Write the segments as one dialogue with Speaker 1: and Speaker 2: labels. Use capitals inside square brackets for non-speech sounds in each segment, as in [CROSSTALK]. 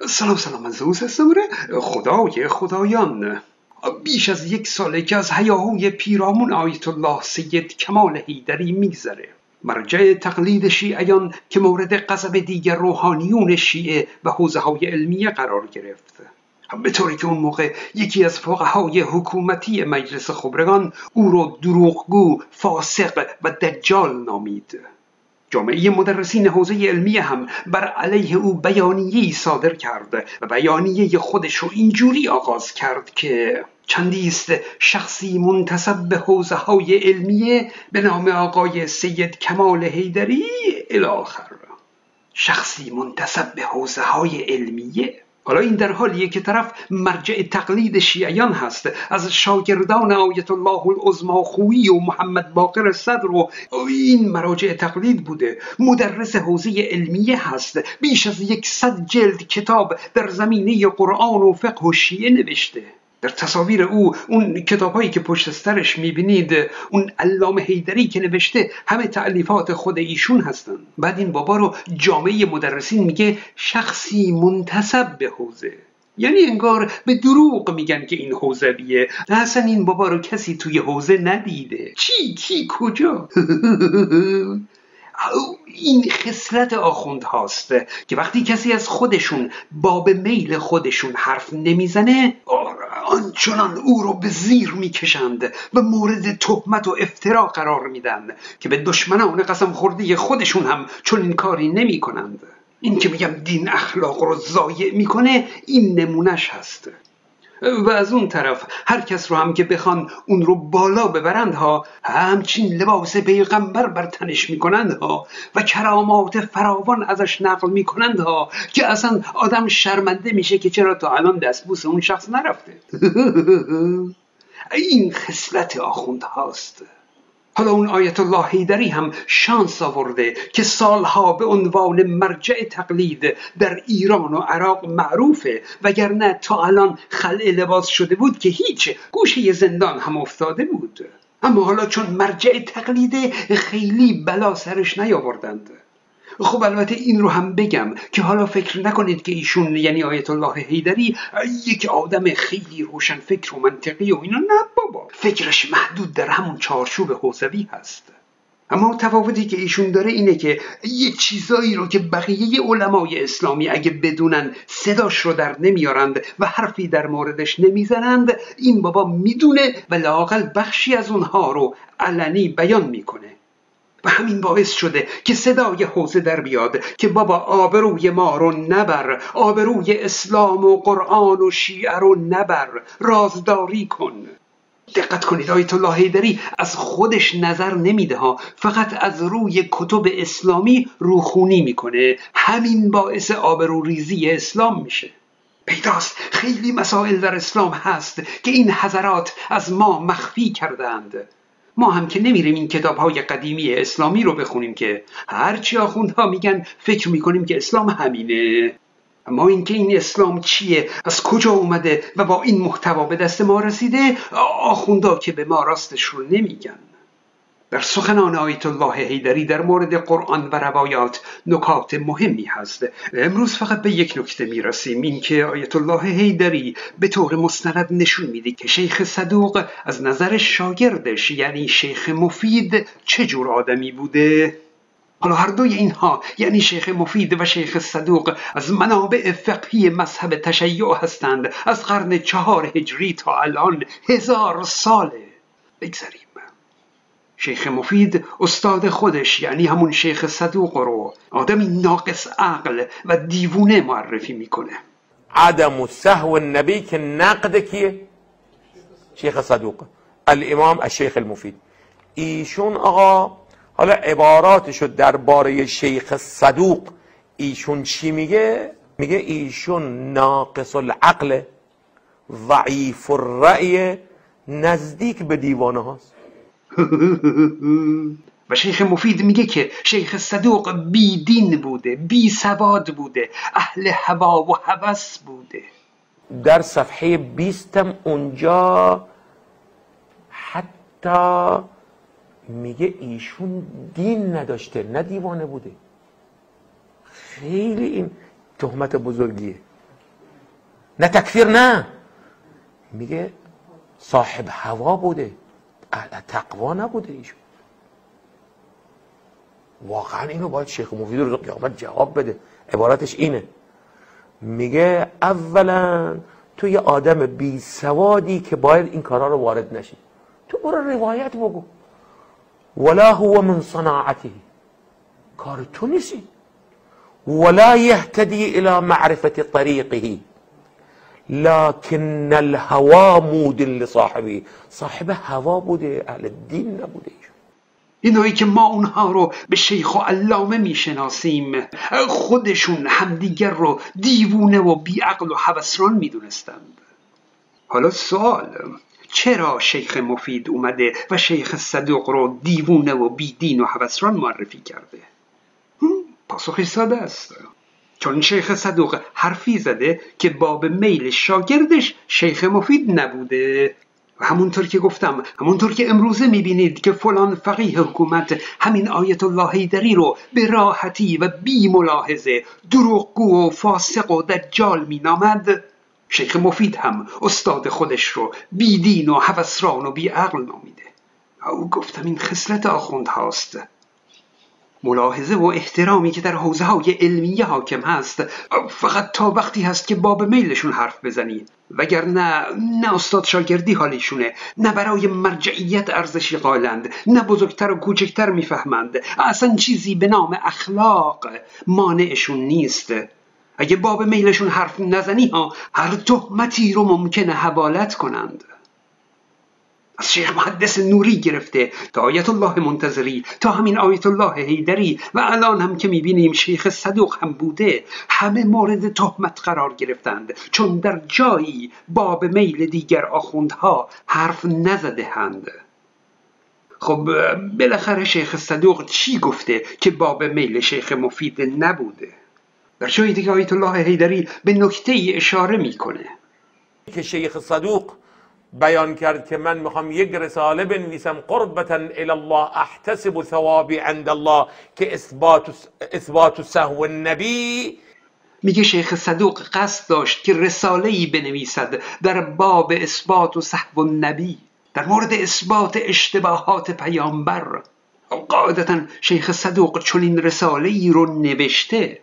Speaker 1: سلام سلام من زوز هستم خدای خدایان. بیش از یک ساله که از هیاهوی پیرامون آیت الله سید کمال هیدری میگذره. مرجع تقلید شیعیان که مورد قذب دیگر روحانیون شیعه و حوزه های علمیه قرار گرفت. به طوری که اون موقع یکی از فقهای حکومتی مجلس خبرگان او رو دروغگو فاسق و دجال نامید. جامعه مدرسین حوزه علمی هم بر علیه او بیانیه صادر کرد و بیانیه خودش رو اینجوری آغاز کرد که چندیست شخصی منتصب به حوزه های علمیه به نام آقای سید کمال هیدری الاخر شخصی منتصب به حوزه های علمیه حالا این در حالیه که طرف مرجع تقلید شیعیان هست. از شاگردان آیت الله العظما خویی و محمد باقر صدر و این مراجع تقلید بوده. مدرس حوزه علمیه هست. بیش از یکصد جلد کتاب در زمینه قرآن و فقه و شیعه نوشته. در تصاویر او اون کتابهایی که پشت سرش می‌بینید اون علامه هیدری که نوشته همه تعلیفات خود ایشون هستن بعد این بابا رو جامعه مدرسین میگه شخصی منتصب به حوزه. یعنی انگار به دروغ میگن که این حوزویه. اصلا این بابا رو کسی توی حوزه ندیده. چی؟ کی کجا؟ [LAUGHS] این خصلت آخوند هاست که وقتی کسی از خودشون باب میل خودشون حرف نمی‌زنه آنچنان او رو به زیر می‌کشند و مورد تهمت و افترا قرار میدن که به دشمنان قسم خورده خودشون هم چون این کاری نمی کنند این که میگم دین اخلاق رو ضایع می‌کنه این نمونش هست. و از اون طرف هر کس رو هم که بخوان اون رو بالا ببرند ها همچین لباس پیغمبر بر تنش می‌کنند ها و کرامات فراوان ازش نقل می‌کنند ها که اصلا آدم شرمنده میشه که چرا تا الان دستبوس اون شخص نرفته. [LAUGHS] این خصلت آخوند هاست حالا اون آیت الله هیدری هم شانس آورده که سالها به عنوان مرجع تقلید در ایران و عراق معروفه وگرنه تا الان خلع لباس شده بود که هیچ گوشه زندان هم افتاده بود. اما حالا چون مرجع تقلیده خیلی بلا سرش نیاوردند. خب البته این رو هم بگم که حالا فکر نکنید که ایشون یعنی آیت الله هیدری یک آدم خیلی روشن فکر و منطقی و اینا. نه بابا فکرش محدود در همون چارچوب حوزوی هست. اما تفاوتی که ایشون داره اینه که یه چیزایی رو که بقیه علمای اسلامی اگه بدونن صداش رو در نمیارند و حرفی در موردش نمی‌زنند این بابا می‌دونه و لاقل بخشی از اونها رو علنی بیان می‌کنه. و همین باعث شده که صدای حوزه در بیاد که بابا آبروی ما رو نبر آبروی اسلام و قرآن و شیعه رو نبر رازداری کن. دقت کنید آیت الله هیدری از خودش نظر نمیده ها فقط از روی کتب اسلامی روخونی می‌کنه. همین باعث آبروریزی اسلام میشه. پیداست خیلی مسائل در اسلام هست که این حضرات از ما مخفی کردند ما هم که نمیریم این کتاب های قدیمی اسلامی رو بخونیم که هرچی آخوندها میگن فکر می‌کنیم که اسلام همینه. اما اینکه این اسلام چیه؟ از کجا اومده و با این محتوا به دست ما رسیده؟ آخوندا که به ما راستش رو نمیگن. در سخنان آیت الله هیدری در مورد قرآن و روایات نکات مهمی هست. امروز فقط به یک نکته می‌رسیم اینکه آیت الله هیدری به طور مستند نشون میده که شیخ صدوق از نظر شاگردش یعنی شیخ مفید چه جور آدمی بوده؟ حالا هر دوی اینها یعنی شیخ مفید و شیخ صدوق از منابع فقهی مذهب تشیع هستند از قرن چهار هجری تا الان هزار ساله. بگذاریم شیخ مفید استاد خودش یعنی همون شیخ صدوق رو. آدمی ناقص عقل و دیوونه معرفی می‌کنه.
Speaker 2: عدم و سهو النبی که نقد کیه؟ شیخ صدوق. الامام الشیخ المفید. ایشون آقا حالا عباراتشو درباره شیخ صدوق ایشون چی میگه؟ میگه ایشون ناقص العقل ضعیف الرأی نزدیک به دیوانه هاست. [LAUGHS]
Speaker 1: و شیخ مفید میگه که شیخ صدوق بی دین بوده بی سواد بوده اهل هوا و هوس بوده.
Speaker 2: در صفحه بیستم اونجا حتی میگه ایشون دین نداشته نه دیوانه بوده. خیلی این تهمت بزرگیه. نه تکفیر نه. میگه صاحب هوا بوده. اهل تقوا نبوده ایشون. واقعا اینو باید شیخ مفید رو قیامت جواب بده. عبارتش اینه. میگه اولا تو یه آدم بی سوادی که باید این کارا رو وارد نشی. تو برو روایت بگو. ولا هو من صناعته. کار تو نیستی. ولا يهتدي الى معرفة طريقه لكن الهوا مود لصاحبه. صاحب هوا بوده اهل دین نبوده.
Speaker 1: اینایی که ما اونها رو به شیخ و علامه می‌شناسیم خودشون همدیگر رو دیوونه و بیعقل و حوسران می‌دونستند. حالا سوال چرا شیخ مفید اومده و شیخ صدوق رو دیوونه و بیدین و حوسران معرفی کرده؟ پاسخی ساده است. چون شیخ صدوق حرفی زده که باب میل شاگردش شیخ مفید نبوده. و همونطور که گفتم همونطور که امروزه می‌بینید که فلان فقیه حکومت همین آیت الله حیدری رو به راحتی و بی ملاحظه دروغگو و فاسق و دجال مینامد شیخ مفید هم استاد خودش رو بیدین و حوسران و بیعقل نامیده. او گفتم این خصلت آخوند هاست ملاحظه و احترامی که در حوزه های علمیه حاکم هست فقط تا وقتی هست که باب میلشون حرف بزنی. وگرنه نه استاد شاگردی حالیشونه نه برای مرجعیت ارزشی قالند نه بزرگتر و کوچکتر می‌فهمند. اصلا چیزی به نام اخلاق مانعشون نیست. اگه باب میلشون حرف نزنی ها هر تهمتی رو ممکنه حوالت کنند. شیخ محدث نوری گرفته تا آیت الله منتظری تا همین آیت الله هیدری و الان هم که می‌بینیم شیخ صدوق هم بوده همه مورد تهمت قرار گرفتند. چون در جایی باب میل دیگر آخوندها حرف نزده هند خب بالاخره شیخ صدوق چی گفته که باب میل شیخ مفید نبوده؟ در جایی دیگه آیت الله هیدری به نکته ای اشاره می‌کنه.
Speaker 2: که شیخ صدوق بیان کرد که من می‌خوام یک رساله بنویسم قربتا الى الله احتسب ثوابی عند الله که اثبات اثبات سهو النبی.
Speaker 1: میگه شیخ صدوق قصد داشت که رساله ای بنویسد در باب اثبات و صحو النبی در مورد اثبات اشتباهات پیامبر. قاعدتا شیخ صدوق چنین رساله ای رو نوشته.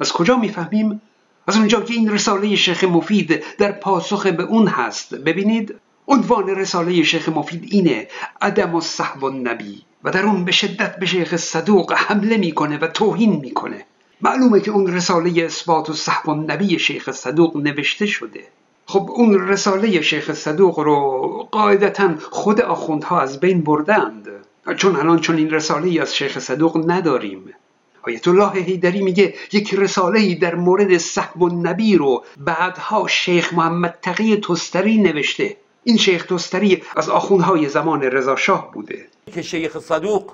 Speaker 1: از کجا می‌فهمیم؟ از اونجا که این رساله شیخ مفید در پاسخ به اون هست. ببینید. عنوان رساله شیخ مفید اینه عدم صحب النبی و در اون به شدت به شیخ صدوق حمله می‌کنه و توهین می‌کنه. معلومه که اون رساله اثبات و صحب النبی شیخ صدوق نوشته شده. خب اون رساله شیخ صدوق رو قاعدتا خود آخوندها از بین بردند. چون الان چون این رساله از شیخ صدوق نداریم. آیت الله هیدری میگه یک رساله در مورد صحب النبی رو بعدها شیخ محمد تقی تستری نوشته. این شیخ توستری از آخونهای زمان رضا شاه بوده.
Speaker 2: که شیخ صدوق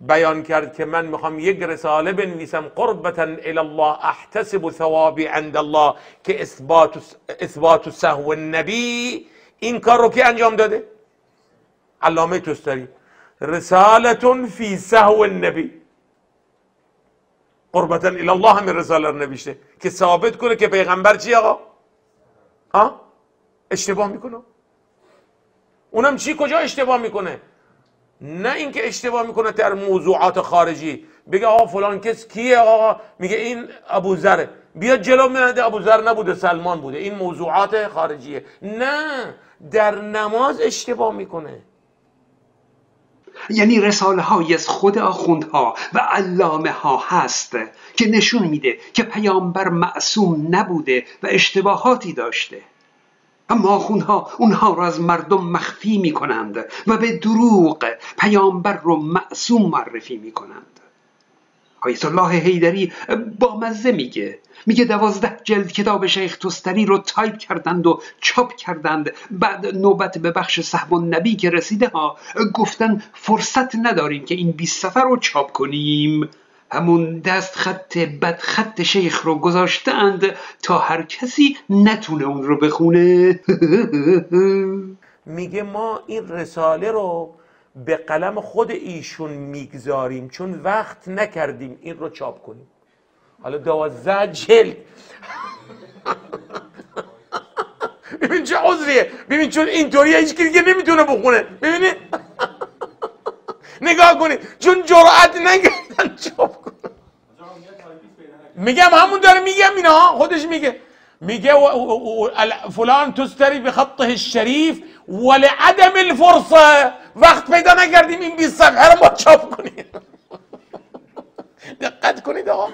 Speaker 2: بیان کرد که من می‌خوام یک رساله بنویسم قربتا الى الله احتسب ثوابی عند الله که اثبات اثبات سهو النبی این کار رو که انجام داده؟ علامه توستری رسالتون فی سهو النبی. قربتا الى الله همین رساله رو نوشته. که ثابت کنه که پیغمبر چی آقا؟ ها؟ اشتباه می‌کنه؟ اونم چی؟ کجا اشتباه می‌کنه؟ نه اینکه اشتباه می‌کنه در موضوعات خارجی. بگه آقا فلان کس کیه؟ آقا میگه این ابو ذره. بیا جلو میاد ابو ذر نبوده سلمان بوده. این موضوعات خارجیه. نه در نماز اشتباه می‌کنه.
Speaker 1: یعنی رساله های از خود آخوندها و علامه ها هست که نشون میده که پیامبر معصوم نبوده و اشتباهاتی داشته. اما آخونها اونها را از مردم مخفی می کنند و به دروغ پیامبر رو معصوم معرفی می کنند آیت الله حیدری با مزه میگه. میگه دوازده جلد کتاب شیخ تستری رو تایپ کردند و چاپ کردند. بعد نوبت به بخش سهو نبی که رسیده ها گفتن فرصت نداریم که این 20 صفحه رو چاپ کنیم. همون دست خط بد خط شیخ رو گذاشتند تا هر کسی نتونه اون رو بخونه. [LAUGHS]
Speaker 2: میگه ما این رساله رو به قلم خود ایشون می‌گذاریم چون وقت نکردیم این رو چاپ کنیم. حالا دوازده جلد. [LAUGHS] ببین چه عذریه ببین چون اینطوری هیچ که نمی‌تونه بخونه. ببینید نگاه کنید چون جرأت نگردن چاپ کنه میگم همون داره میگم اینا. خودش میگه. میگه فلان تستری به خطه الشریف ولعدم الفرصه وقت پیدا نکردیم این 20 صفحه رو ما چاپ کنیم. [LAUGHS] دقت کنید آقا.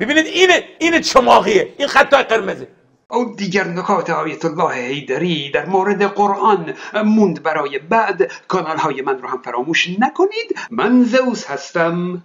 Speaker 2: ببینید اینه اینه چماقیه. این خطای قرمزه.
Speaker 1: او دیگر نکات آیت الله هیدری در مورد قرآن موند برای بعد. کانال های من رو هم فراموش نکنید. من زوس هستم.